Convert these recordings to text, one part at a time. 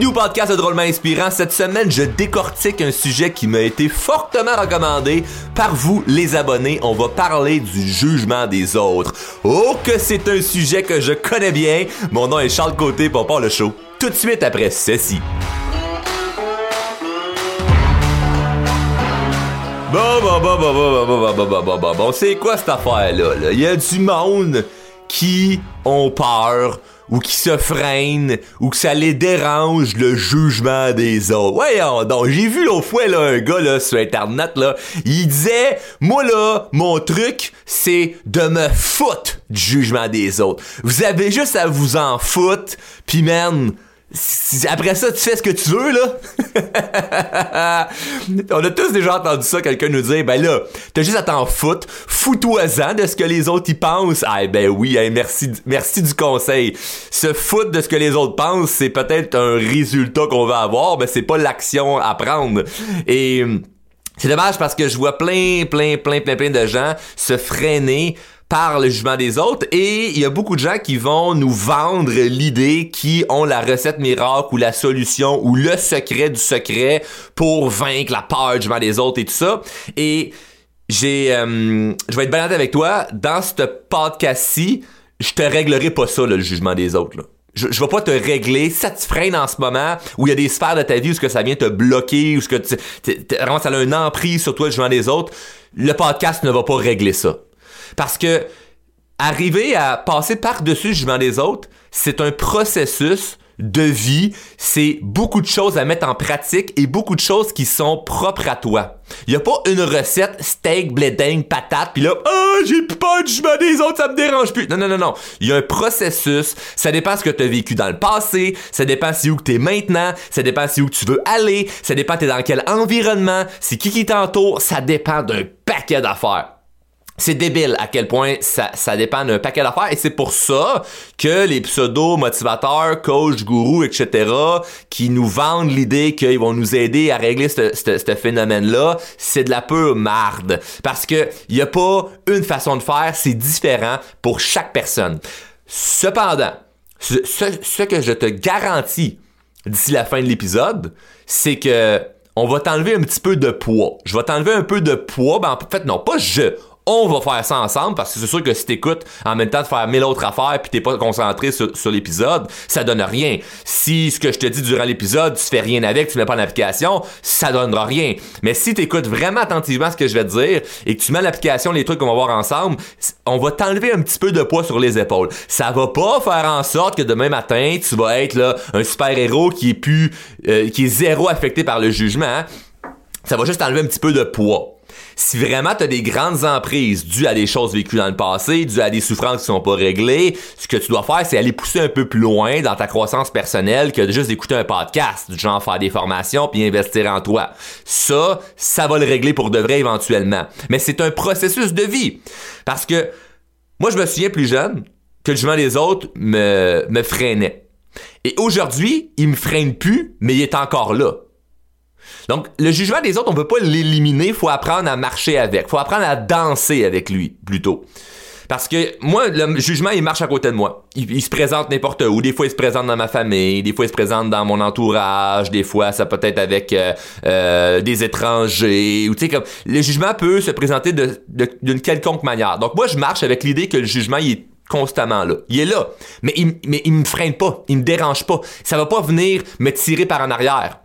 Bienvenue podcast de Drôlement Inspirant. Cette semaine, je décortique un sujet qui m'a été fortement recommandé par vous, les abonnés. On va parler du jugement des autres. Oh que c'est un sujet que je connais bien. Mon nom est Charles Côté pour part le show. Tout de suite après ceci. Bon, bon, bon, bon, bon, bon, bon, bon, bon, bon, bon, c'est quoi cette affaire-là? là? Il y a du monde qui ont peur ou qui se freinent ou que ça les dérange le jugement des autres. Voyons donc, j'ai vu l'autre fois là, un gars là, sur internet là, il disait moi là, mon truc c'est de me foutre du jugement des autres. Vous avez juste à vous en foutre, puis man, après ça, tu fais ce que tu veux, là. On a tous déjà entendu ça, quelqu'un nous dire, ben là, t'as juste à t'en foutre, fous-toi-en de ce que les autres y pensent. Ah, ben oui, merci, merci du conseil. Se foutre de ce que les autres pensent, c'est peut-être un résultat qu'on va avoir, mais c'est pas l'action à prendre. Et, c'est dommage parce que je vois plein, plein, plein, plein, plein de gens se freiner par le jugement des autres et il y a beaucoup de gens qui vont nous vendre l'idée qui ont la recette miracle ou la solution ou le secret du secret pour vaincre la peur du jugement des autres et tout ça. Et j'ai, euh, je vais être balade avec toi dans ce podcast-ci, je te réglerai pas ça le jugement des autres. Là. Je, je vais pas te régler. Ça te freine en ce moment, où il y a des sphères de ta vie où ce que ça vient te bloquer, où ce que tu, vraiment ça a un emprise sur toi le jugement des autres, le podcast ne va pas régler ça. Parce que arriver à passer par-dessus le jugement des autres, c'est un processus de vie, c'est beaucoup de choses à mettre en pratique et beaucoup de choses qui sont propres à toi. Il y a pas une recette steak, bleding, patate, puis là, ah, j'ai plus peur du jugement des autres, ça me dérange plus. Non, non, non, non. Il y a un processus, ça dépend ce que tu as vécu dans le passé, ça dépend si où que t'es maintenant, ça dépend si où tu veux aller, ça dépend t'es dans quel environnement, c'est qui qui t'entoure, ça dépend d'un paquet d'affaires. C'est débile à quel point ça, dépend d'un paquet d'affaires et c'est pour ça que les pseudo-motivateurs, coachs, gourous, etc., qui nous vendent l'idée qu'ils vont nous aider à régler ce phénomène-là, c'est de la pure marde. Parce que y a pas une façon de faire, c'est différent pour chaque personne. Cependant, ce, ce- ce que je te garantis d'ici la fin de l'épisode, c'est que on va t'enlever un petit peu de poids. Je vais t'enlever un peu de poids. Ben, en fait, non, pas je. On va faire ça ensemble parce que c'est sûr que si t'écoutes en même temps de faire mille autres affaires puis t'es pas concentré sur, l'épisode, ça donne rien. Si ce que je te dis durant l'épisode, tu fais rien avec, tu mets pas en application, ça donnera rien. Mais si t'écoutes vraiment attentivement ce que je vais te dire et que tu mets en application les trucs qu'on va voir ensemble, on va t'enlever un petit peu de poids sur les épaules. Ça va pas faire en sorte que demain matin, tu vas être là un super-héros qui est plus euh, qui est zéro affecté par le jugement. hein. Ça va juste enlever un petit peu de poids. Si vraiment tu as des grandes emprises dues à des choses vécues dans le passé, dues à des souffrances qui sont pas réglées, ce que tu dois faire, c'est aller pousser un peu plus loin dans ta croissance personnelle que de juste écouter un podcast, du genre faire des formations puis investir en toi. Ça, ça va le régler pour de vrai éventuellement. Mais c'est un processus de vie. Parce que moi, je me souviens plus jeune que le jugement des autres me, me freinait. Et aujourd'hui, il me freine plus, mais il est encore là. Donc, le jugement des autres, on peut pas l'éliminer, faut apprendre à marcher avec, faut apprendre à danser avec lui, plutôt. Parce que moi, le jugement, il marche à côté de moi. Il, il se présente n'importe où. Des fois, il se présente dans ma famille. Des fois, il se présente dans mon entourage. Des fois, ça peut être avec euh, euh, des étrangers. Ou tu comme le jugement peut se présenter d'une quelconque manière. Donc moi, je marche avec l'idée que le jugement, il est constamment là. Il est là. Mais il, mais il me freine pas. Il me dérange pas. Ça va pas venir me tirer par en arrière.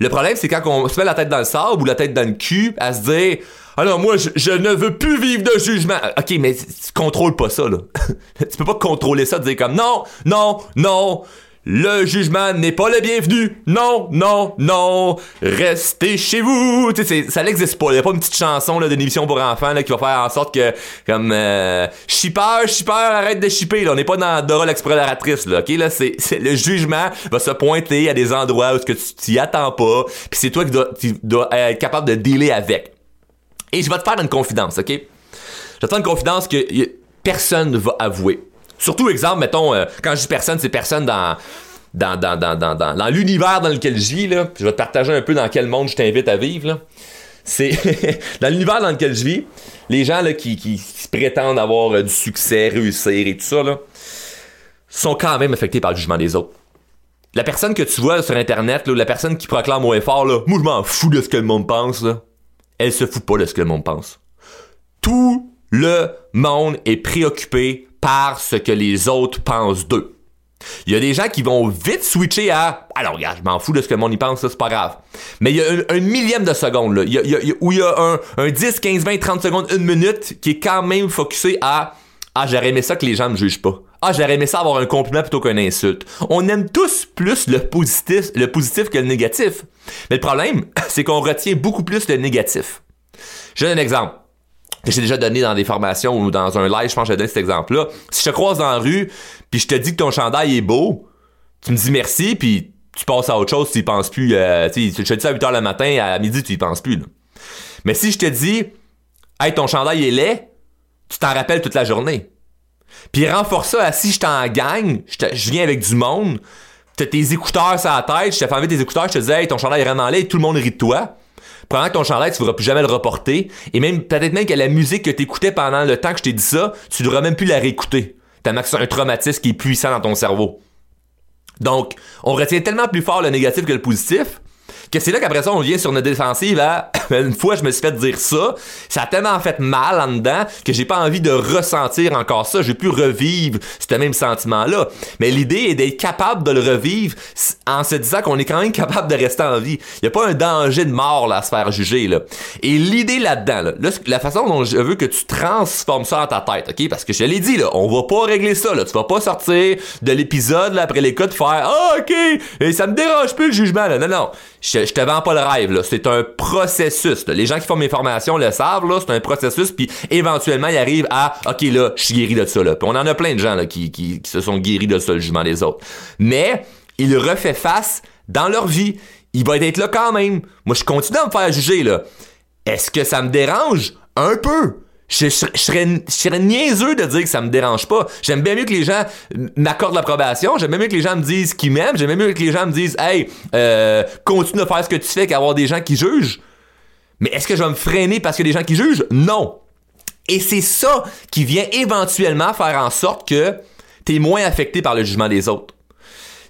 Le problème, c'est quand on se met la tête dans le sable ou la tête dans le cul à se dire alors moi, je, ne veux plus vivre de jugement. Ok, mais tu contrôles pas ça, là. tu peux pas contrôler ça, dire comme non, non, non. Le jugement n'est pas le bienvenu. Non, non, non. Restez chez vous. Tu sais, c'est- ça n'existe pas. Il y a pas une petite chanson là, d'une émission pour enfants là, qui va faire en sorte que, comme, euh, shipper, shipper, arrête de shipper. Là. On n'est pas dans Dora l'exploratrice. Là, ok, là, c'est, le jugement va se pointer à des endroits où que tu t'y attends pas. Puis c'est toi qui dois, dois être capable de dealer avec. Et je vais te faire une confidence, ok? Je vais te faire une confidence que personne ne va avouer. Surtout, exemple, mettons, euh, quand je dis personne, c'est personne dans, dans, dans, l'univers dans lequel je vis, je vais te partager un peu dans quel monde je t'invite à vivre. C'est dans l'univers dans lequel je vis, les gens qui, qui, prétendent avoir euh, du succès, réussir et tout ça, sont quand même affectés par le jugement des autres. la personne que tu vois sur Internet, là, la personne qui proclame au effort, là, moi je m'en fous de ce que le monde pense, là, elle se fout pas de ce que le monde pense. Tout le monde est préoccupé par ce que les autres pensent d'eux. Il y a des gens qui vont vite switcher à alors regarde, je m'en fous de ce que monde y pense, ça c'est pas grave. Mais il y a un, millième de seconde là, il y a, où il y a un, un 10, 15, 20, 30 secondes, une minute qui est quand même focusé à ah j'aurais aimé ça que les gens me jugent pas. Ah, j'aurais aimé ça avoir un compliment plutôt qu'un insulte. On aime tous plus le positif, que le négatif. Mais le problème, c'est qu'on retient beaucoup plus le négatif. Je donne un exemple j'ai déjà donné dans des formations ou dans un live, je pense que j'ai donné cet exemple-là. Si je te croise dans la rue, puis je te dis que ton chandail est beau, tu me dis merci, puis tu passes à autre chose, tu y penses plus. Euh, tu je te dis ça à 8h le matin, à midi, tu y penses plus. Mais si je te dis, hey, ton chandail est laid, tu t'en rappelles toute la journée. Puis renforce ça à si je t'en gagne, je, viens avec du monde, t'as tes écouteurs sur la tête, je te fais enlever tes écouteurs, je te dis hey, ton chandail est vraiment laid, tout le monde rit de toi. Pendant que ton chandail, tu ne plus jamais le reporter. Et même, peut-être même que la musique que tu écoutais pendant le temps que je t'ai dit ça, tu devras même plus la réécouter. T'as un traumatisme qui est puissant dans ton cerveau. Donc, on retient tellement plus fort le négatif que le positif que c'est là qu'après ça, on vient sur notre défensive à une fois je me suis fait dire ça, ça a tellement fait mal en dedans que j'ai pas envie de ressentir encore ça, j'ai pu revivre ce même sentiment-là. Mais l'idée est d'être capable de le revivre en se disant qu'on est quand même capable de rester en vie. Il y a pas un danger de mort là, à se faire juger là. Et l'idée là-dedans, là, la façon dont je veux que tu transformes ça dans ta tête, ok? Parce que je l'ai dit là, on va pas régler ça là. Tu vas pas sortir de l'épisode après l'écoute faire ah ok et ça me dérange plus le jugement là. Non non, je te vends pas le rêve. C'est un processus. Les gens qui font mes formations le savent. C'est un processus puis éventuellement ils arrivent à ok là, je suis guéri de ça on en a plein de gens qui se sont guéris de ça le jugement des autres. Mais il refait face dans leur vie. Il va être là quand même. Moi, je continue à me faire juger, là. Est-ce que ça me dérange? Un peu. Je, serais, niaiseux de dire que ça me dérange pas. J'aime bien mieux que les gens m'accordent l'approbation. J'aime bien mieux que les gens me disent qu'ils m'aiment. J'aime bien mieux que les gens me disent Hey, euh, continue de faire ce que tu fais qu'avoir des gens qui jugent. Mais est-ce que je vais me freiner parce que des gens qui jugent? Non. Et c'est ça qui vient éventuellement faire en sorte que tu es moins affecté par le jugement des autres.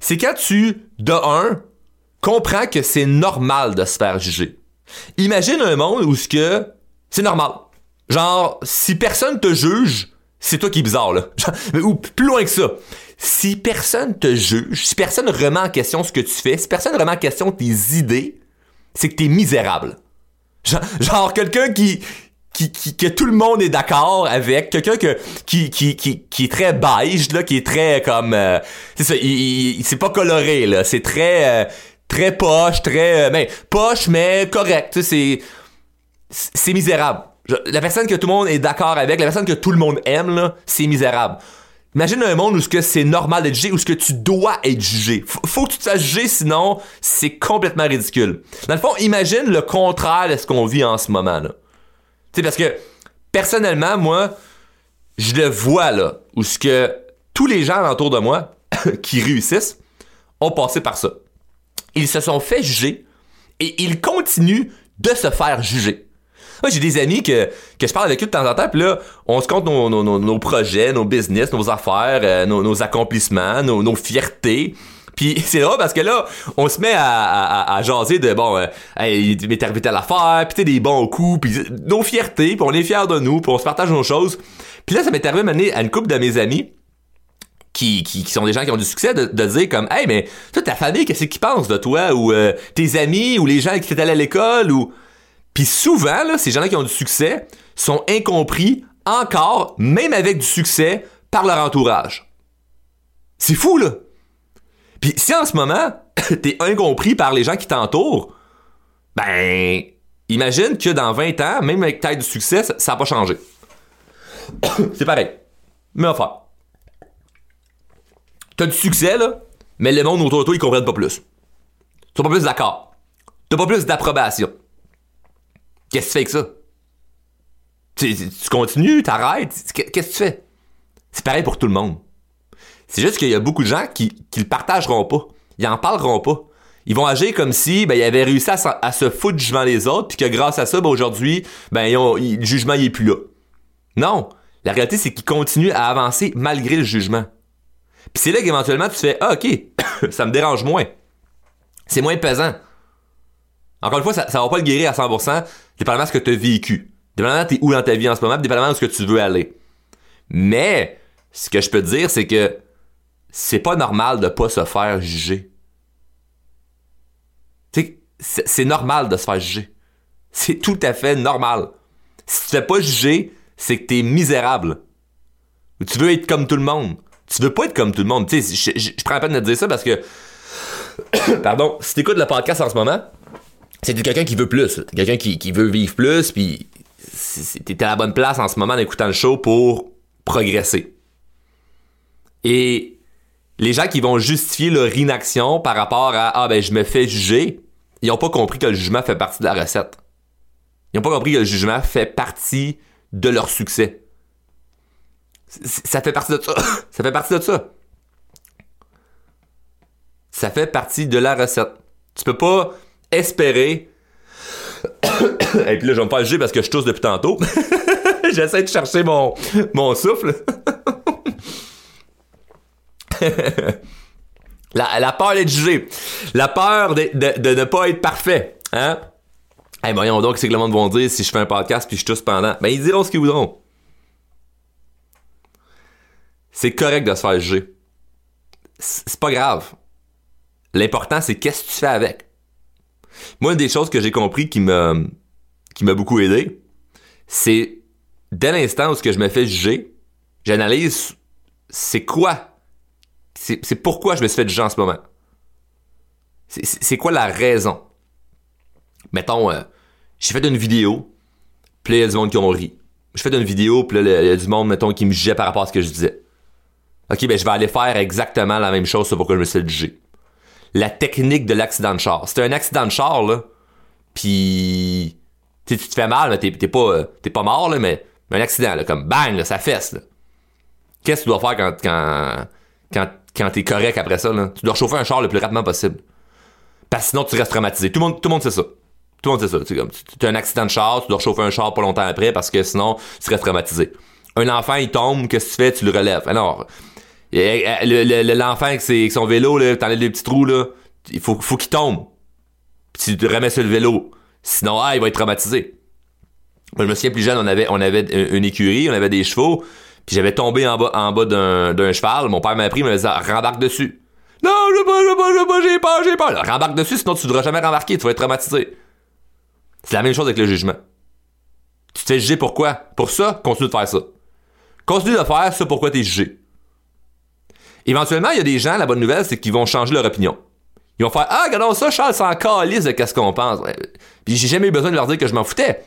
C'est quand tu, de un, comprends que c'est normal de se faire juger. Imagine un monde où ce que c'est normal. Genre, si personne te juge, c'est toi qui es bizarre, là. ou plus loin que ça. Si personne te juge, si personne remet en question ce que tu fais, si personne remet en question tes idées, c'est que t'es misérable. Genre, quelqu'un qui, qui, que tout le monde est d'accord avec, quelqu'un que, qui, qui, qui, qui est très beige, là, qui est très comme... Euh, c'est ça, il, c'est pas coloré, là. C'est très... Euh, très poche, très... Euh, ben, poche, mais correct. C'est... C'est misérable la personne que tout le monde est d'accord avec, la personne que tout le monde aime, c'est misérable. Imagine un monde où ce que c'est normal d'être jugé, où ce que tu dois être jugé. Faut que tu te fasses juger, sinon c'est complètement ridicule. Dans le fond, imagine le contraire de ce qu'on vit en ce moment là. Tu sais parce que personnellement, moi, je le vois là, où ce que tous les gens autour de moi qui réussissent ont passé par ça. Ils se sont fait juger et ils continuent de se faire juger. Moi, j'ai des amis que, que je parle avec eux de temps en temps, puis là, on se compte nos, nos, projets, nos business, nos affaires, euh, nos, accomplissements, nos, fiertés. Puis c'est drôle parce que là, on se met à, à, jaser de bon, euh, hey, il m'est arrivé telle affaire, puis des bons coups, puis nos fiertés, puis on est fiers de nous, puis on se partage nos choses. Puis là, ça m'est arrivé à une couple de mes amis qui, qui, qui, sont des gens qui ont du succès de, de dire comme hey mais toi ta famille qu'est-ce qu'ils pensent de toi? Ou euh, tes amis ou les gens qui étaient allés à l'école? Ou puis souvent, ces gens-là qui ont du succès sont incompris encore, même avec du succès, par leur entourage. C'est fou, là. Puis si en ce moment, t'es incompris par les gens qui t'entourent, ben, imagine que dans 20 ans, même avec taille du succès, ça n'a pas changé. C'est pareil. Mais enfin. T'as du succès, là, mais le monde autour de toi, ils comprennent pas plus. T'as pas plus d'accord. T'as pas plus d'approbation. Qu'est-ce que tu fais avec ça? Tu, tu continues, t'arrêtes, qu'est-ce que tu fais? C'est pareil pour tout le monde. C'est juste qu'il y a beaucoup de gens qui, qui le partageront pas. Ils en parleront pas. Ils vont agir comme si ben, ils avaient réussi à, se foutre du jugement des autres, puis que grâce à ça, ben, aujourd'hui, ben, le jugement il est plus là. Non. La réalité, c'est qu'ils continuent à avancer malgré le jugement. Puis c'est là qu'éventuellement tu fais Ah, ok, ça me dérange moins. C'est moins pesant. Encore une fois, ça, ça va pas le guérir à 100%, dépendamment de ce que tu as vécu. Dépendamment de où dans ta vie en ce moment, dépendamment de ce que tu veux aller. Mais, ce que je peux te dire, c'est que c'est pas normal de pas se faire juger. C'est normal de se faire juger. C'est tout à fait normal. Si tu te fais pas juger, c'est que t'es misérable. Ou tu veux être comme tout le monde. Tu veux pas être comme tout le monde. Sais, je, je, prends la peine de te dire ça parce que, pardon, si t'écoutes le podcast en ce moment, c'est quelqu'un qui veut plus. Quelqu'un qui, veut vivre plus, puis t'es à la bonne place en ce moment en écoutant le show pour progresser. Et les gens qui vont justifier leur inaction par rapport à Ah ben je me fais juger, ils ont pas compris que le jugement fait partie de la recette. Ils ont pas compris que le jugement fait partie de leur succès. Ça fait partie de ça. ça fait partie de ça. Ça fait partie de la recette. Tu peux pas espérer. Et puis là, je vais me faire juger parce que je tousse depuis tantôt. J'essaie de chercher mon, mon souffle. la, la, peur d'être jugé. La peur de, de, ne pas être parfait. Hein? Eh voyons donc, c'est que le monde va dire si je fais un podcast puis je tousse pendant. Ben, ils diront ce qu'ils voudront. C'est correct de se faire juger. C'est pas grave. L'important, c'est qu'est-ce que tu fais avec. Moi, une des choses que j'ai compris qui m'a, beaucoup aidé, c'est dès l'instant où je me fais juger, j'analyse c'est quoi c'est pourquoi je me suis fait juger en ce moment. C'est quoi la raison? Mettons, euh, j'ai fait une vidéo, puis il y a du monde qui ont ri. J'ai fait une vidéo, puis là, il y a du monde, mettons, qui me jugeait par rapport à ce que je disais. Ok, ben je vais aller faire exactement la même chose sur pourquoi je me suis fait juger. La technique de l'accident de char. C'était un accident de char, là, puis tu te fais mal, mais t'es pas, euh, pas mort, là, mais, un accident, là, comme bang, là, ça fesse. Qu'est-ce que tu dois faire quand, quand, quand quand t'es correct après ça, là, tu dois chauffer un char le plus rapidement possible. Parce que sinon, tu restes traumatisé. Tout le monde, tout monde sait ça. Tout le monde sait ça. Tu comme, un accident de char, tu dois chauffer un char pas longtemps après parce que sinon, tu restes traumatisé. Un enfant, il tombe, qu'est-ce que tu fais? Tu le relèves. Alors, l'enfant avec, son vélo, t'enlèves des petits trous, là, il faut, faut qu'il tombe. Puis tu te remets sur le vélo. Sinon, ah, il va être traumatisé. Moi, je me souviens plus jeune, on avait, on avait une écurie, on avait des chevaux. Puis j'avais tombé en bas, en bas d'un, cheval. Mon père m'a pris, il m'a dit rembarque dessus. Non, veux pas, je veux pas, je veux pas, j'ai peur, j'ai peur. rembarque dessus, sinon tu ne devras jamais rembarquer, tu vas être traumatisé. C'est la même chose avec le jugement. Tu te fais juger pourquoi? Pour ça, continue de faire ça. Continue de faire ça pourquoi tu es jugé. Éventuellement, il y a des gens, la bonne nouvelle, c'est qu'ils vont changer leur opinion. Ils vont faire Ah, regardons ça, Charles, c'est encore lisse de qu'est-ce qu'on pense. Puis j'ai jamais eu besoin de leur dire que je m'en foutais.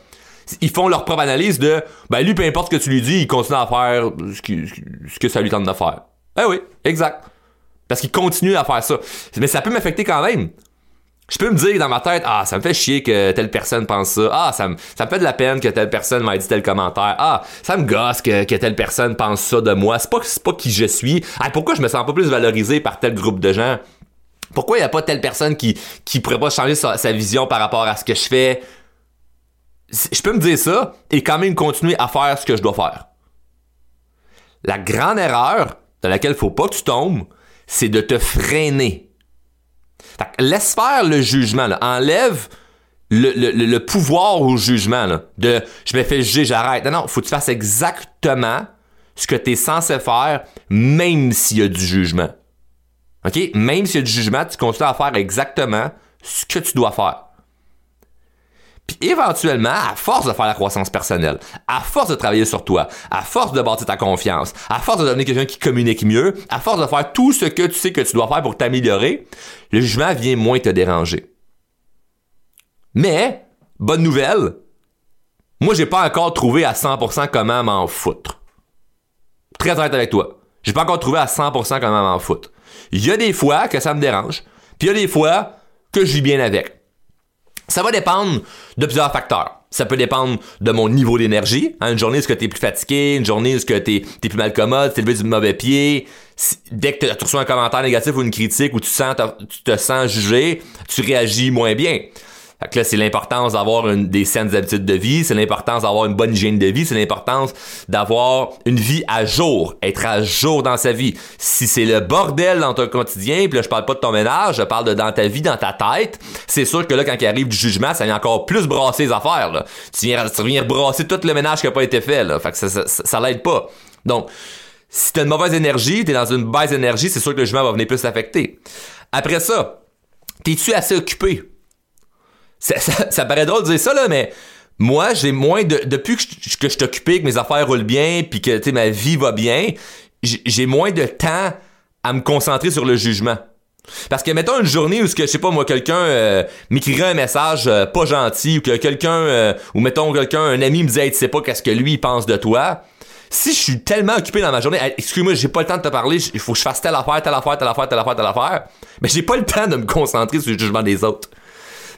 Ils font leur propre analyse de ben lui peu importe ce que tu lui dis il continue à faire ce, que ça lui tente de faire. Eh oui exact. Parce qu'il continue à faire ça. Mais ça peut m'affecter quand même je peux me dire dans ma tête ah ça me fait chier que telle personne pense ça. Ah ça me ça me fait de la peine que telle personne m'a dit tel commentaire. Ah ça me gosse que, que telle personne pense ça de moi. C'est pas c'est pas qui je suis. Ah, pourquoi je me sens pas plus valorisé par tel groupe de gens? Pourquoi il y a pas telle personne qui qui pourrait pas changer sa, sa vision par rapport à ce que je fais? Je peux me dire ça et quand même continuer à faire ce que je dois faire. La grande erreur dans laquelle faut pas que tu tombes, c'est de te freiner. Laisse faire le jugement, enlève le, pouvoir au jugement, de je me fais juger, j'arrête. Non, non, faut que tu fasses exactement ce que tu es censé faire, même s'il y a du jugement. OK? Même s'il y a du jugement, tu continues à faire exactement ce que tu dois faire. Puis éventuellement, à force de faire la croissance personnelle, à force de travailler sur toi, à force de bâtir ta confiance, à force de devenir quelqu'un qui communique mieux, à force de faire tout ce que tu sais que tu dois faire pour t'améliorer, le jugement vient moins te déranger. Mais, bonne nouvelle, moi j'ai pas encore trouvé à 100% comment m'en foutre. Très honnête avec toi. J'ai pas encore trouvé à 100% comment m'en foutre. Il y a des fois que ça me dérange, puis il y a des fois que je vis bien avec. Ça va dépendre de plusieurs facteurs. Ça peut dépendre de mon niveau d'énergie. Hein, une journée, est-ce que tu es plus fatigué? Une journée, est-ce que tu es, plus mal commode? Tu levé du mauvais pied? dès que tu reçois un commentaire négatif ou une critique où tu, sens, tu te sens jugé, tu réagis moins bien. Fait que là, c'est l'importance d'avoir des saines habitudes de vie, c'est l'importance d'avoir une bonne hygiène de vie, c'est l'importance d'avoir une vie à jour, être à jour dans sa vie. Si c'est le bordel dans ton quotidien, puis là, je parle pas de ton ménage, je parle de dans ta vie, dans ta tête, c'est sûr que là, quand il arrive du jugement, ça vient encore plus brasser les affaires, là. Tu viens, tu viens brasser tout le ménage qui a pas été fait, là. Fait que ça, ça, ça, l'aide pas. Donc, si t'as une mauvaise énergie, t'es dans une baisse d'énergie, c'est sûr que le jugement va venir plus t'affecter. Après ça, t'es-tu assez occupé? Ça, ça, paraît drôle de dire ça, là, mais moi, j'ai moins de. Depuis que je, que suis occupé, que mes affaires roulent bien, puis que ma vie va bien, j'ai moins de temps à me concentrer sur le jugement. Parce que mettons une journée où ce que je sais pas moi quelqu'un euh, m'écrirait un message euh, pas gentil ou que quelqu'un euh, ou mettons quelqu'un un ami me disait tu sais pas qu'est-ce que lui il pense de toi. Si je suis tellement occupé dans ma journée, excuse-moi, j'ai pas le temps de te parler, il faut que je fasse telle affaire, telle affaire, telle affaire, telle affaire, telle affaire, mais j'ai pas le temps de me concentrer sur le jugement des autres.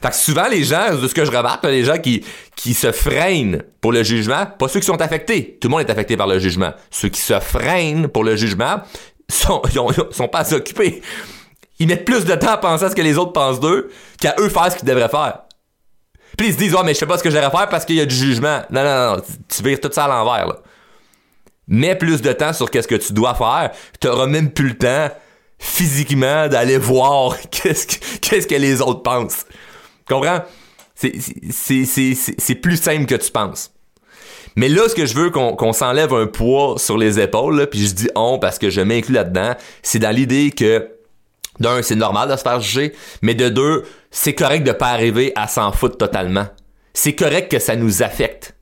Fait que souvent, les gens, de ce que je remarque, les gens qui, qui se freinent pour le jugement, pas ceux qui sont affectés. Tout le monde est affecté par le jugement. Ceux qui se freinent pour le jugement sont, sont pas assez occupés. Ils mettent plus de temps à penser à ce que les autres pensent d'eux qu'à eux faire ce qu'ils devraient faire. Puis ils se disent, oh, mais je sais pas ce que je devrais faire parce qu'il y a du jugement. Non, non, non, tu vires tout ça à l'envers. Mets plus de temps sur qu'est-ce que tu dois faire. Tu n'auras même plus le temps physiquement d'aller voir qu'est-ce que, qu'est-ce que les autres pensent. Comprends? C'est plus simple que tu penses. Mais là, ce que je veux qu'on s'enlève un poids sur les épaules, puis je dis on parce que je m'inclus là-dedans, c'est dans l'idée que d'un, c'est normal de se faire juger, mais de deux, c'est correct de pas arriver à s'en foutre totalement. C'est correct que ça nous affecte.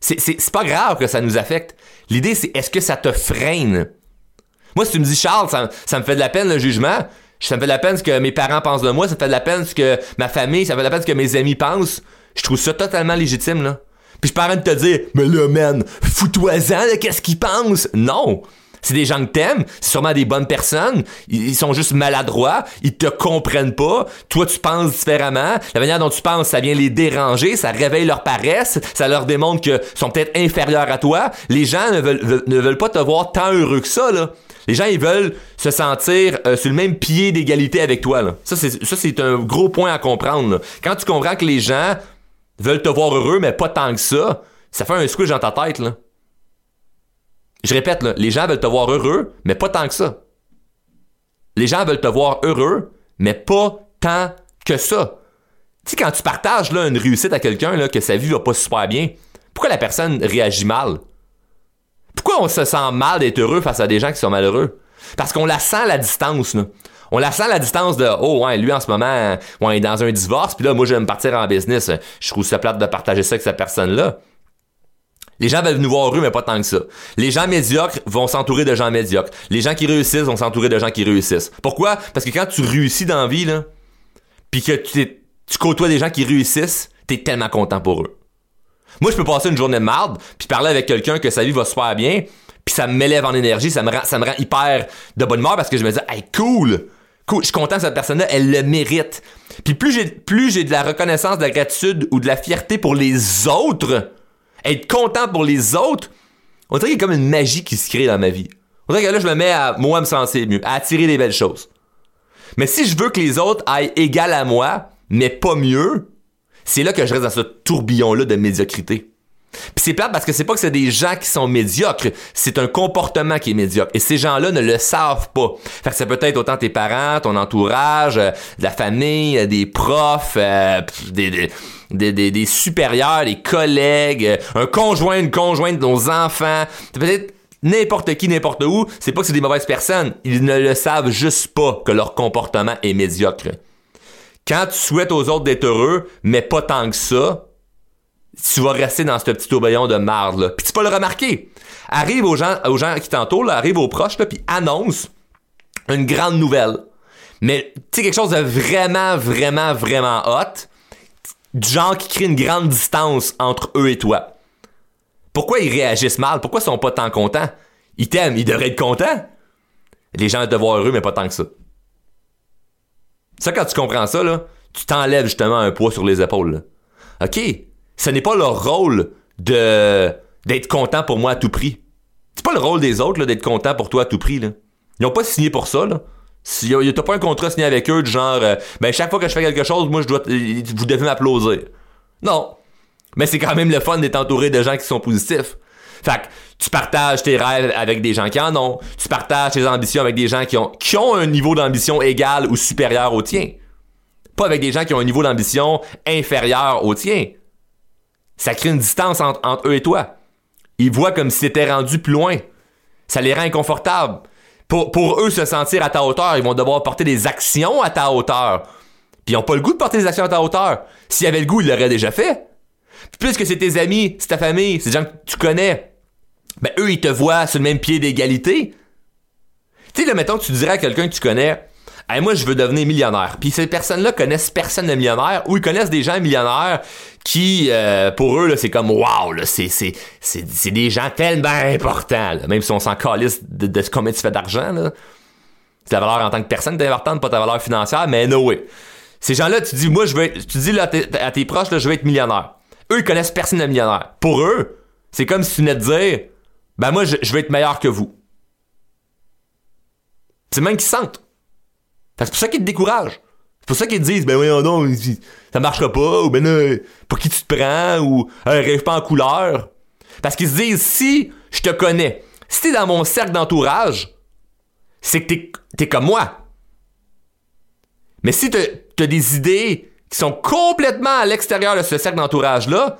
C'est pas grave que ça nous affecte. L'idée, c'est est-ce que ça te freine? Moi, si tu me dis, Charles, ça, ça me fait de la peine le jugement, ça me fait de la peine ce que mes parents pensent de moi, ça me fait de la peine ce que ma famille, ça me fait de la peine ce que mes amis pensent. Je trouve ça totalement légitime, là. Puis je parle de te dire, mais là, man, fous-toi-en, qu'est-ce qu'ils pensent? Non! C'est des gens que t'aimes, c'est sûrement des bonnes personnes, ils sont juste maladroits, ils te comprennent pas, toi tu penses différemment, la manière dont tu penses, ça vient les déranger, ça réveille leur paresse, ça leur démontre qu'ils sont peut-être inférieurs à toi. Les gens ne veulent, pas te voir tant heureux que ça, là. Les gens, ils veulent se sentir euh, sur le même pied d'égalité avec toi. Là. Ça, c'est, ça, c'est un gros point à comprendre. Quand tu comprends que les gens veulent te voir heureux, mais pas tant que ça, ça fait un squish dans ta tête. Là. Je répète, les gens veulent te voir heureux, mais pas tant que ça. Les gens veulent te voir heureux, mais pas tant que ça. Tu sais, quand tu partages une réussite à quelqu'un, que sa vie va pas super bien, pourquoi la personne réagit mal? Pourquoi on se sent mal d'être heureux face à des gens qui sont malheureux? Parce qu'on la sent la distance. On la sent la distance de oh ouais lui en ce moment ouais, il est dans un divorce puis là moi je vais me partir en business je trouve ça plate de partager ça avec cette personne là les gens veulent nous voir heureux, mais pas tant que ça. Les gens médiocres vont s'entourer de gens médiocres. Les gens qui réussissent vont s'entourer de gens qui réussissent. Pourquoi? Parce que quand tu réussis dans la vie, là, pis que tu, côtoies des gens qui réussissent, t'es tellement content pour eux. Moi, je peux passer une journée de marde, puis parler avec quelqu'un que sa vie va super bien, puis ça m'élève en énergie, ça me rend, hyper de bonne humeur parce que je me dis, hey, cool! Cool, je suis content que cette personne-là, elle le mérite. Puis plus j'ai de la reconnaissance, de la gratitude ou de la fierté pour les autres, être content pour les autres, on dirait qu'il y a comme une magie qui se crée dans ma vie. On dirait que là, je me mets à moi me sentir mieux, à attirer des belles choses. Mais si je veux que les autres aillent égal à moi, mais pas mieux, c'est là que je reste dans ce tourbillon-là de médiocrité. Puis c'est plate parce que c'est pas que c'est des gens qui sont médiocres, c'est un comportement qui est médiocre. Et ces gens-là ne le savent pas. Fait que ça peut être autant tes parents, ton entourage, euh, la famille, euh, des profs, euh, des, des, des, des, supérieurs, des collègues, un conjoint, une conjointe nos enfants. Peut-être n'importe qui, n'importe où. C'est pas que c'est des mauvaises personnes. Ils ne le savent juste pas que leur comportement est médiocre. Quand tu souhaites aux autres d'être heureux, mais pas tant que ça, tu vas rester dans ce petit tourbillon de marde là. Puis tu peux le remarquer. Arrive aux gens, aux gens qui t'entourent, arrive aux proches, là, puis annonce une grande nouvelle. Mais tu sais quelque chose de vraiment, vraiment, vraiment hot, du genre qui crée une grande distance entre eux et toi. Pourquoi ils réagissent mal? Pourquoi ils sont pas tant contents? Ils t'aiment, ils devraient être contents. Les gens te voir heureux, mais pas tant que ça. Ça, quand tu comprends ça, là, tu t'enlèves justement un poids sur les épaules. OK, ce n'est pas leur rôle de d'être content pour moi à tout prix. C'est pas le rôle des autres d'être content pour toi à tout prix. Là. Ils n'ont pas signé pour ça. Là. Si t'as pas un contrat signé avec eux du genre, euh, ben chaque fois que je fais quelque chose, moi je dois, t- vous devez m'applaudir. Non. Mais c'est quand même le fun d'être entouré de gens qui sont positifs. Fait tu partages tes rêves avec des gens qui en ont. Tu partages tes ambitions avec des gens qui ont, qui ont un niveau d'ambition égal ou supérieur au tien. Pas avec des gens qui ont un niveau d'ambition inférieur au tien. Ça crée une distance entre, eux et toi. Ils voient comme si t'étais rendu plus loin. Ça les rend inconfortables. Pour, eux se sentir à ta hauteur, ils vont devoir porter des actions à ta hauteur. Puis ils ont pas le goût de porter des actions à ta hauteur. S'ils avaient le goût, ils l'auraient déjà fait. Puis puisque c'est tes amis, c'est ta famille, c'est des gens que tu connais, ben eux, ils te voient sur le même pied d'égalité. Tu sais, là, mettons que tu dirais à quelqu'un que tu connais, Hey, moi, je veux devenir millionnaire. Puis ces personnes-là connaissent personne de millionnaire ou ils connaissent des gens millionnaires qui, euh, pour eux, c'est comme wow, c'est, c'est, c'est, des gens tellement importants, là, même si on s'en calisse de, combien tu fais d'argent, là. Ta valeur en tant que personne est importante, pas ta valeur financière, mais no way. Ces gens-là, tu dis, moi, je veux tu dis là, à, tes, proches, là, je veux être millionnaire. Eux, ils connaissent personne de millionnaire. Pour eux, c'est comme si tu venais de dire, ben moi, je, je veux être meilleur que vous. C'est même qu'ils sentent. C'est pour ça qu'ils te découragent. C'est pour ça qu'ils disent, ben voyons donc, ça marchera pas, ou ben là, pour qui tu te prends, ou euh, rêve pas en couleur. Parce qu'ils se disent, si je te connais, si t'es dans mon cercle d'entourage, c'est que t'es, t'es comme moi. Mais si t'as, t'as des idées qui sont complètement à l'extérieur de ce cercle d'entourage-là,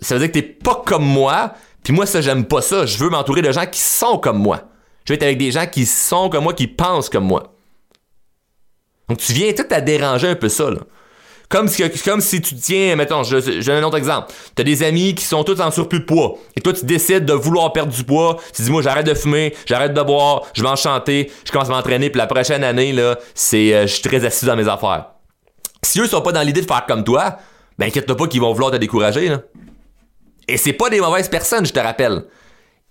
ça veut dire que t'es pas comme moi, puis moi, ça, j'aime pas ça. Je veux m'entourer de gens qui sont comme moi. Je veux être avec des gens qui sont comme moi, qui pensent comme moi. Donc, tu viens tout à déranger un peu ça. Comme si, tu tiens, mettons, je, donne un autre exemple. T'as des amis qui sont tous en surplus de poids. Et toi, tu décides de vouloir perdre du poids. Tu dis, moi, j'arrête de fumer, j'arrête de boire, je vais en chanter, je commence à m'entraîner, puis la prochaine année, c'est, euh, je suis très assis dans mes affaires. Si eux sont pas dans l'idée de faire comme toi, ben, inquiète-toi pas qu'ils vont vouloir te décourager. Et c'est pas des mauvaises personnes, je te rappelle.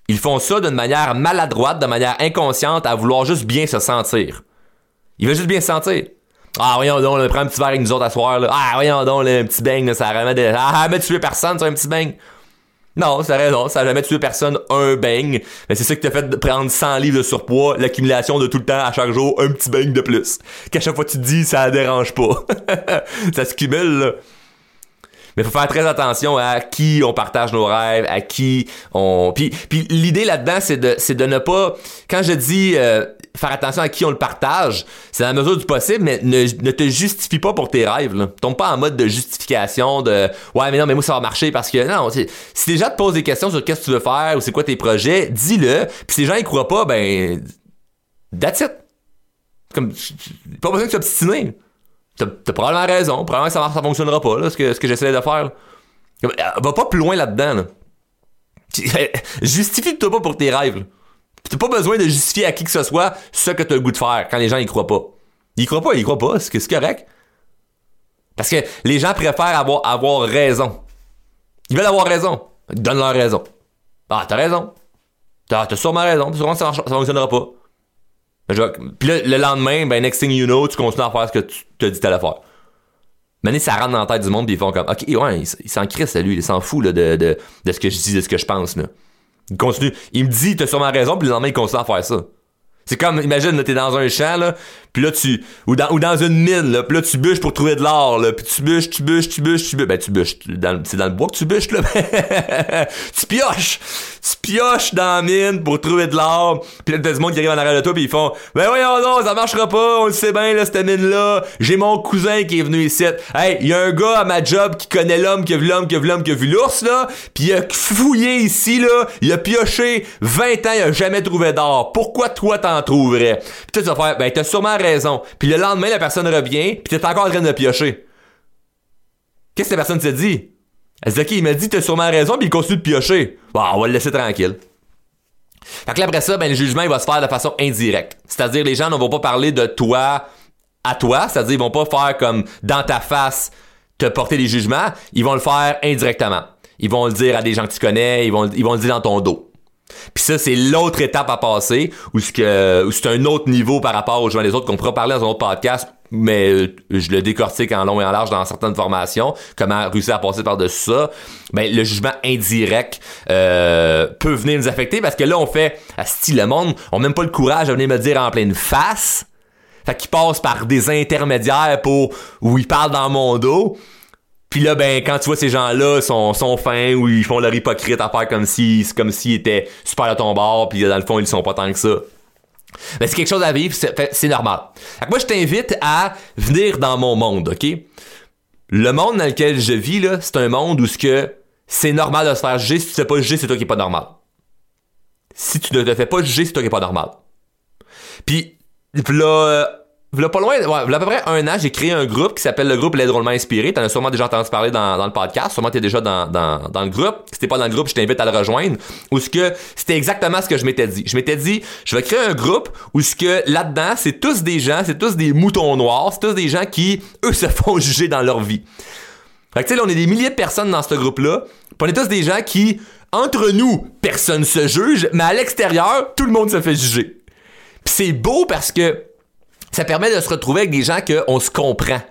Ils font ça d'une manière maladroite, de manière inconsciente, à vouloir juste bien se sentir. Ils veulent juste bien se sentir. Ah, voyons donc, là, prends un petit verre avec nous autres à soir. Ah, voyons donc, un petit bang, là, ça a jamais, ah, jamais tué personne, sur un petit bang. Non, c'est raison, ça a jamais tué personne, un bang. Mais c'est ça qui t'a fait prendre 100 livres de surpoids, l'accumulation de tout le temps, à chaque jour, un petit bang de plus. Qu'à chaque fois tu te dis, ça dérange pas. ça se cumule, là. Mais faut faire très attention à qui on partage nos rêves, à qui on. Puis, puis l'idée là-dedans, c'est de, c'est de ne pas. Quand je dis euh, faire attention à qui on le partage, c'est à la mesure du possible, mais ne, te justifie pas pour tes rêves. Tombe pas en mode de justification de ouais mais non mais moi ça va marcher parce que non. Si les gens te posent des questions sur qu'est-ce que tu veux faire ou c'est quoi tes projets, dis-le. Puis si les gens y croient pas, ben that's it. Comme pas besoin de s'obstiner. T'as probablement raison. Probablement que ça, ça fonctionnera pas, ce que, ce que j'essaie de faire. euh, Va pas plus loin là-dedans. Là. Justifie-toi pas pour tes rêves. T'as pas besoin de justifier à qui que ce soit ce que t'as le goût de faire quand les gens y croient pas. Ils croient pas, ils croient pas, c'est correct. Parce que les gens préfèrent avoir, raison. Ils veulent avoir raison. Donne-leur raison. Ah, t'as raison. T'as sûrement raison. Sûrement ça, ça fonctionnera pas. Puis là, le lendemain, ben, next thing you know, tu continues à faire ce que tu te dis t'allais faire. Maintenant, ça rentre dans la tête du monde, puis ils font comme, OK, ouais, il, il s'en crisse, lui, il s'en fout de, de, de ce que je dis, de ce que je pense. Là. Il continue. Il me dit, t'as sûrement raison, puis le lendemain, il continue à faire ça. C'est comme, imagine, t'es dans un champ, là, puis là, tu. Ou dans, ou dans une mine, là, puis là, tu bûches pour trouver de l'or, là, puis tu bûches, tu bûches, tu bûches, tu bûches. Ben, tu bûches. C'est dans le bois que tu bûches, là. tu pioches. Tu pioches dans la mine pour trouver de l'or. Puis là, t'as du monde qui arrive en arrière de toi, puis ils font, ben voyons non, ça marchera pas, on le sait bien, là, cette mine-là. J'ai mon cousin qui est venu ici. Hey, il y a un gars à ma job qui connaît l'homme, qui a vu l'homme, qui a vu l'homme, qui a vu l'ours, là, puis il a fouillé ici, là, il a pioché 20 ans, il a jamais trouvé d'or. Pourquoi toi t'en trouverais? Puis tu vas faire, ben t'as sûrement raison. Puis le lendemain, la personne revient, puis t'es encore en train de piocher. Qu'est-ce que la personne te dit? Elle dit, OK, il m'a dit, t'as sûrement raison, puis il continue de piocher. Bon, on va le laisser tranquille. Fait que après ça, ben, le jugement, il va se faire de façon indirecte. C'est-à-dire, les gens ne vont pas parler de toi à toi, c'est-à-dire, ils vont pas faire comme dans ta face te porter des jugements, ils vont le faire indirectement. Ils vont le dire à des gens que tu connais, ils vont, ils vont le dire dans ton dos. Puis ça, c'est l'autre étape à passer, où c'est que, où c'est un autre niveau par rapport aux gens des autres qu'on pourra parler dans un autre podcast, mais euh, je le décortique en long et en large dans certaines formations, comment réussir à passer par-dessus ça. Ben, le jugement indirect euh, peut venir nous affecter parce que là, on fait, à style le monde, on n'a même pas le courage de venir me dire en pleine face Fait qu'ils passent par des intermédiaires pour où ils parlent dans mon dos. Puis là, ben, quand tu vois ces gens-là sont, sont fins ou ils font leur hypocrite à faire comme si, comme s'ils étaient super à ton bord, puis dans le fond, ils sont pas tant que ça. Ben, c'est quelque chose à vivre, c'est normal. Que moi, je t'invite à venir dans mon monde, OK? Le monde dans lequel je vis, là, c'est un monde où ce que c'est normal de se faire juger. Si tu te fais pas juger, c'est toi qui est pas normal. Si tu ne te fais pas juger, c'est toi qui est pas normal. Puis, là, V'là pas loin, ouais, v'là à peu près un an, j'ai créé un groupe qui s'appelle le groupe Les Drôlement Inspiré. T'en as sûrement déjà entendu parler dans, dans le podcast. Sûrement t'es déjà dans, dans, dans le groupe. Si t'es pas dans le groupe, je t'invite à le rejoindre. Ou ce que c'était exactement ce que je m'étais dit. Je m'étais dit, je vais créer un groupe où ce que là-dedans, c'est tous des gens, c'est tous des moutons noirs, c'est tous des gens qui, eux, se font juger dans leur vie. Fait que tu sais, on est des milliers de personnes dans ce groupe-là. on est tous des gens qui, entre nous, personne se juge, mais à l'extérieur, tout le monde se fait juger. Pis c'est beau parce que ça permet de se retrouver avec des gens qu'on se comprend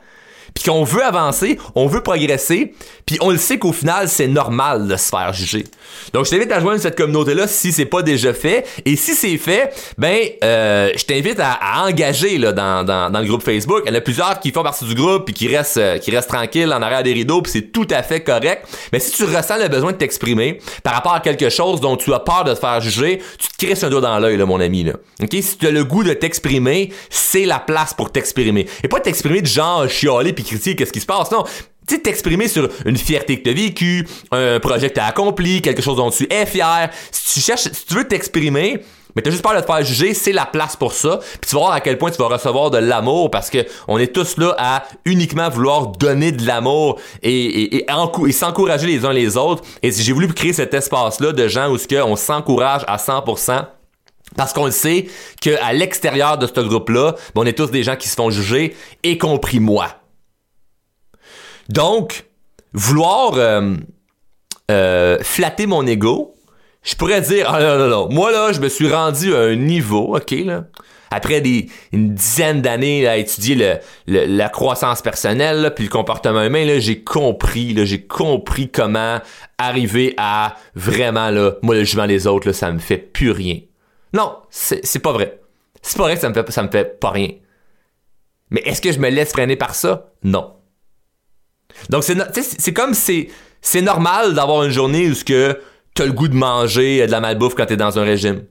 puis qu'on veut avancer, on veut progresser, puis on le sait qu'au final, c'est normal de se faire juger. Donc, je t'invite à joindre cette communauté-là si c'est pas déjà fait. Et si c'est fait, ben, euh, je t'invite à, engager là, dans, dans, dans, le groupe Facebook. Il y en a plusieurs qui font partie du groupe puis qui restent, euh, qui restent tranquilles en arrière des rideaux, puis c'est tout à fait correct. Mais si tu ressens le besoin de t'exprimer par rapport à quelque chose dont tu as peur de te faire juger, tu te crisses un doigt dans l'œil, mon ami. Là. Ok, Si tu as le goût de t'exprimer, c'est la place pour t'exprimer. Et pas t'exprimer de genre chialer puis qu'est-ce qui se passe? Non, tu t'exprimer sur une fierté que tu as vécue, un projet que tu as accompli, quelque chose dont tu es fier. Si tu cherches, si tu veux t'exprimer, mais t'as juste peur de te faire juger, c'est la place pour ça. Puis tu vas voir à quel point tu vas recevoir de l'amour parce que on est tous là à uniquement vouloir donner de l'amour et, s'encourager les uns les autres. Et j'ai voulu créer cet espace-là de gens où ce on s'encourage à 100%. Parce qu'on le sait qu'à l'extérieur de ce groupe-là, ben, on est tous des gens qui se font juger, y compris moi. Donc, vouloir euh, euh, flatter mon ego, je pourrais dire, ah non, non, non, moi là, je me suis rendu à un niveau, ok, là, après des, une dizaine d'années à étudier la croissance personnelle, puis le comportement humain, là, j'ai compris, là, j'ai compris comment arriver à vraiment, là, moi, le jugement des autres, là, ça me fait plus rien. Non, c'est, c'est pas vrai. C'est pas vrai que ça me fait, ça me fait pas rien. Mais est-ce que je me laisse freiner par ça? Non. Donc, c'est comme c'est c'est normal d'avoir une journée où ce que t'as le goût de manger de la malbouffe quand t'es dans un régime.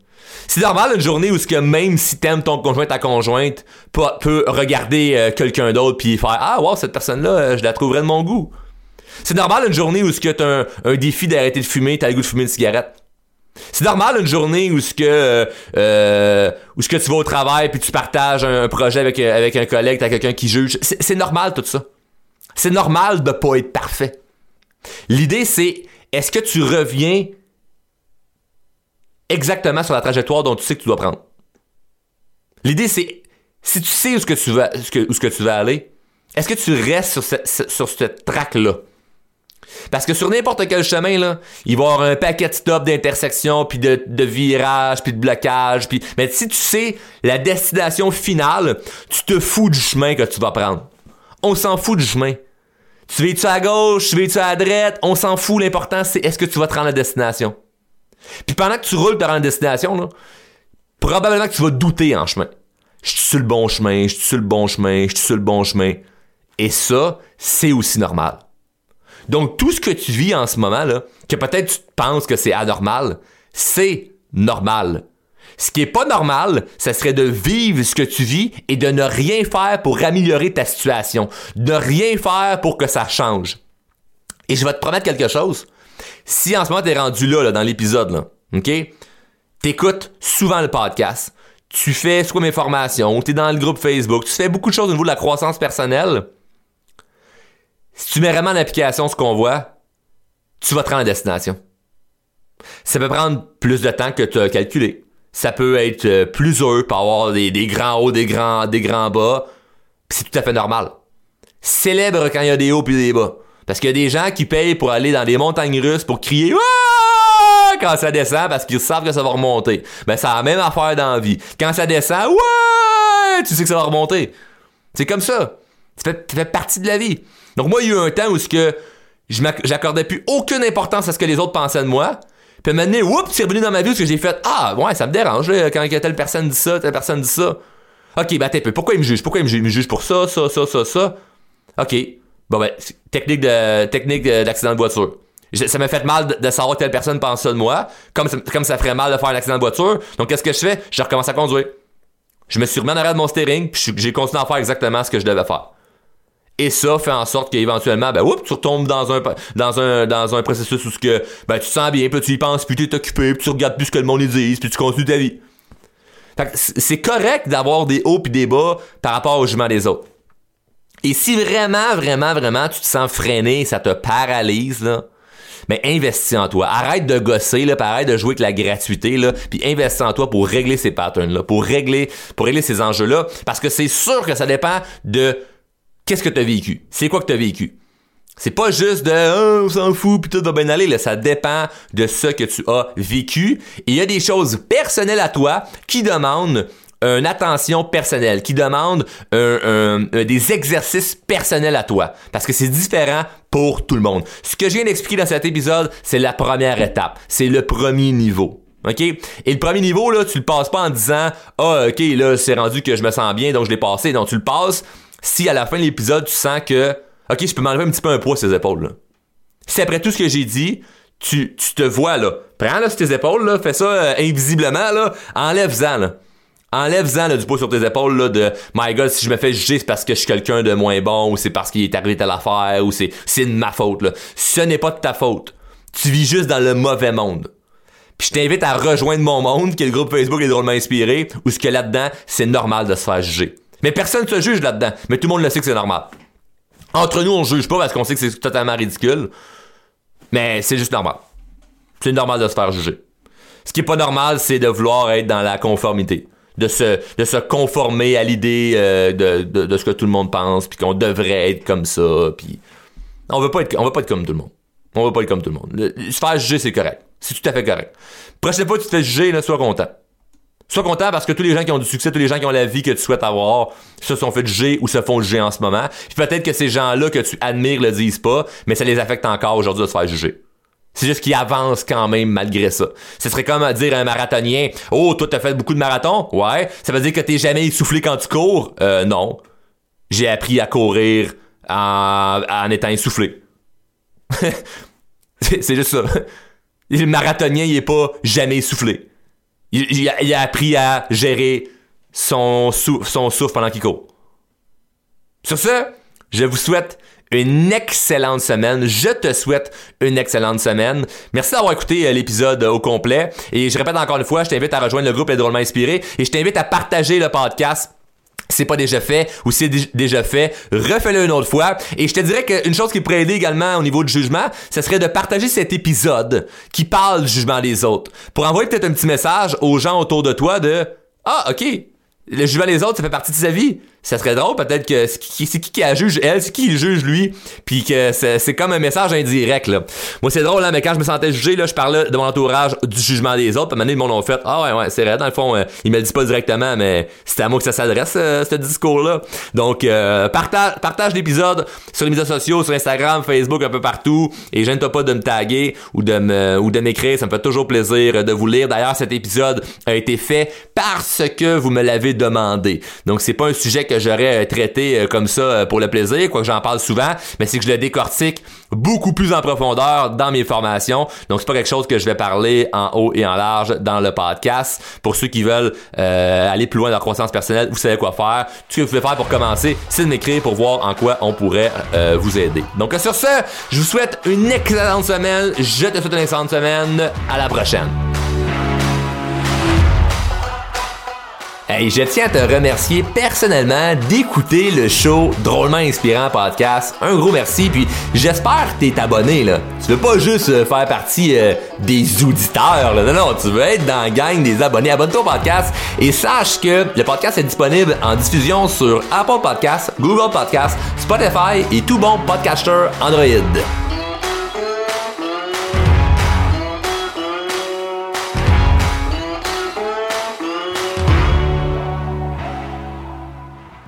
C'est normal une journée où ce que même si t'aimes ton conjoint ta conjointe peut, peut regarder euh, quelqu'un d'autre puis faire ah wow cette personne là euh, je la trouverais de mon goût. C'est normal une journée où ce que t'as un, un défi d'arrêter de fumer t'as le goût de fumer une cigarette. C'est normal une journée où ce que euh, où ce que tu vas au travail puis tu partages un, projet avec avec un collègue t'as quelqu'un qui juge c'est normal tout ça. C'est normal de pas être parfait. L'idée, c'est est-ce que tu reviens exactement sur la trajectoire dont tu sais que tu dois prendre? L'idée, c'est si tu sais où, ce que tu vas, ce que, ce tu vas aller, est-ce que tu restes sur, ce, sur cette track-là? Parce que sur n'importe quel chemin, il va y avoir un paquet de stops, d'intersections, puis de, virages, puis de blocages. Mais si tu sais la destination finale, tu te fous du chemin que tu vas prendre. On s'en fout du chemin. Tu veux-tu à gauche, tu veux-tu à droite, on s'en fout. L'important, c'est est-ce que tu vas te rendre à destination? Puis pendant que tu roules te rendre destination, probablement que tu vas douter en chemin. Je suis sur le bon chemin, je suis sur le bon chemin, je suis sur le bon chemin. Et ça, c'est aussi normal. Donc tout ce que tu vis en ce moment là, que peut-être tu penses que c'est anormal, c'est normal. Ce qui est pas normal, ce serait de vivre ce que tu vis et de ne rien faire pour améliorer ta situation, de rien faire pour que ça change. Et je vais te promettre quelque chose. Si en ce moment t'es rendu là, dans l'épisode, là, ok, t'écoutes souvent le podcast, tu fais soit mes formations, tu es dans le groupe Facebook, tu fais beaucoup de choses au niveau de la croissance personnelle. Si tu mets vraiment en application ce qu'on voit, tu vas te rendre à destination. Ça peut prendre plus de temps que tu as calculé ça peut être euh, plus heureux, peut avoir des, grands hauts, des grands, des grands bas. C'est tout à fait normal. Célèbre quand il y a des hauts puis des bas. Parce qu'il y a des gens qui payent pour aller dans des montagnes russes pour crier quand ça descend parce qu'ils savent que ça va remonter. Ben, c'est la même affaire dans la vie. Quand ça descend, ouais, tu sais que ça va remonter. C'est comme ça. Ça fait, partie de la vie. Donc moi, il y a eu un temps où ce que j'accordais plus aucune importance à ce que les autres pensaient de moi. Puis maintenant, oups, c'est revenu dans ma vie parce que j'ai fait Ah, ouais, ça me dérange quand telle personne dit ça, telle personne dit ça. OK, ben attends, pourquoi il me juge? Pourquoi il me juge? Me juge pour ça, ça, ça, ça, ça? OK. Bon ben, technique de technique d'accident de voiture. ça m'a fait mal de, savoir que telle personne pense ça de moi, comme ça, comme ça ferait mal de faire un accident de voiture. Donc qu'est-ce que je fais? Je recommence à conduire. Je me suis remis en arrière de mon steering, puis j'ai continué à faire exactement ce que je devais faire. Et ça fait en sorte qu'éventuellement, ben, oups, tu retombes dans un, dans un, dans un processus où ce que, ben, tu te sens bien, puis tu y penses, puis tu es occupé, puis tu regardes plus ce que le monde dit, puis tu continues ta vie. c'est correct d'avoir des hauts puis des bas par rapport au jugement des autres. Et si vraiment, vraiment, vraiment, tu te sens freiné, ça te paralyse, là, mais investis en toi. Arrête de gosser, là, arrête de jouer avec la gratuité, là, puis investis en toi pour régler ces patterns-là, pour régler, pour régler ces enjeux-là, parce que c'est sûr que ça dépend de qu'est-ce que tu as vécu? C'est quoi que tu as vécu? C'est pas juste de oh, on s'en fout puis tout va bien aller là, ça dépend de ce que tu as vécu et il y a des choses personnelles à toi qui demandent une attention personnelle, qui demandent des exercices personnels à toi parce que c'est différent pour tout le monde. Ce que je viens d'expliquer dans cet épisode, c'est la première étape, c'est le premier niveau. OK? Et le premier niveau, là, tu le passes pas en disant Ah, OK, là, c'est rendu que je me sens bien, donc je l'ai passé. Donc, tu le passes si à la fin de l'épisode, tu sens que, OK, je peux m'enlever un petit peu un poids sur tes épaules, là. Si après tout ce que j'ai dit, tu, te vois, là, prends, là, sur tes épaules, là, fais ça euh, invisiblement, là, enlève-en. Enlève-en du poids sur tes épaules là, de My God, si je me fais juger, c'est parce que je suis quelqu'un de moins bon, ou c'est parce qu'il est arrivé telle affaire, ou c'est, de ma faute. Là. Ce n'est pas de ta faute. Tu vis juste dans le mauvais monde. Puis je t'invite à rejoindre mon monde, qui est le groupe Facebook Les Drôlement Inspirés, où ce que là-dedans, c'est normal de se faire juger. Mais personne ne se juge là-dedans. Mais tout le monde le sait que c'est normal. Entre nous, on juge pas parce qu'on sait que c'est totalement ridicule. Mais c'est juste normal. C'est normal de se faire juger. Ce qui est pas normal, c'est de vouloir être dans la conformité. De se, conformer à l'idée euh, de, ce que tout le monde pense, puis qu'on devrait être comme ça. On veut pas veut pas être comme tout le monde. On veut pas être comme tout le monde. se faire juger, c'est correct. C'est tout à fait correct. Prochaine fois que tu te fais juger, là, sois content. Sois content parce que tous les gens qui ont du succès, tous les gens qui ont la vie que tu souhaites avoir, se sont fait juger ou se font juger en ce moment. Puis peut-être que ces gens-là que tu admires le disent pas, mais ça les affecte encore aujourd'hui de se faire juger. C'est juste qu'ils avancent quand même malgré ça. Ce serait comme dire à un marathonien Oh, toi, t'as fait beaucoup de marathons? Ouais. Ça veut dire que t'es jamais essoufflé quand tu cours? Euh, non. J'ai appris à courir en, étant essoufflé. c'est juste ça. Le marathonien, il est pas jamais essoufflé. Il, a, appris à gérer son, souffle pendant qu'il court. Sur ce, je vous souhaite une excellente semaine. Je te souhaite une excellente semaine. Merci d'avoir écouté euh, l'épisode au complet. Et je répète encore une fois, je t'invite à rejoindre le groupe Les Drôlement Inspiré et je t'invite à partager le podcast c'est pas déjà fait ou c'est déjà fait, refais-le une autre fois. Et je te dirais qu'une chose qui pourrait aider également au niveau du jugement, ce serait de partager cet épisode qui parle du jugement des autres. Pour envoyer peut-être un petit message aux gens autour de toi de Ah, ok, le jugement des autres, ça fait partie de sa vie ça serait drôle peut-être que c'est qui, qui la juge elle, c'est qui il juge lui, puis que c'est comme un message indirect là. Moi c'est drôle là, mais quand je me sentais jugé là, je parlais de mon entourage du jugement des autres, puis à un moment donné, fait ah ouais ouais, c'est vrai dans le fond, euh, ils me le disent pas directement mais c'est à moi que ça s'adresse euh, ce discours là. Donc euh, partage partage l'épisode sur les médias sociaux, sur Instagram, Facebook, un peu partout et gêne-toi pas de me taguer ou de me ou de m'écrire, ça me fait toujours plaisir de vous lire. D'ailleurs, cet épisode a été fait parce que vous me l'avez demandé. Donc c'est pas un sujet que j'aurais euh, traité euh, comme ça euh, pour le plaisir, quoi que j'en parle souvent, mais c'est que je le décortique beaucoup plus en profondeur dans mes formations. Donc c'est pas quelque chose que je vais parler en haut et en large dans le podcast. Pour ceux qui veulent aller plus loin dans la croissance personnelle, vous savez quoi faire. Tout ce que vous pouvez faire pour commencer, c'est de m'écrire pour voir en quoi on pourrait vous aider. Donc sur ce, je vous souhaite une excellente semaine. Je te souhaite une excellente semaine. À la prochaine. Hey, je tiens à te remercier personnellement d'écouter le show Drôlement Inspirant Podcast. Un gros merci, puis j'espère que t'es abonné, là. Tu veux pas juste euh, faire partie euh, des auditeurs, là. Non, non, tu veux être dans la gang des abonnés. Abonne-toi au podcast et sache que le podcast est disponible en diffusion sur Apple Podcasts, Google Podcasts, Spotify et tout bon podcaster Android.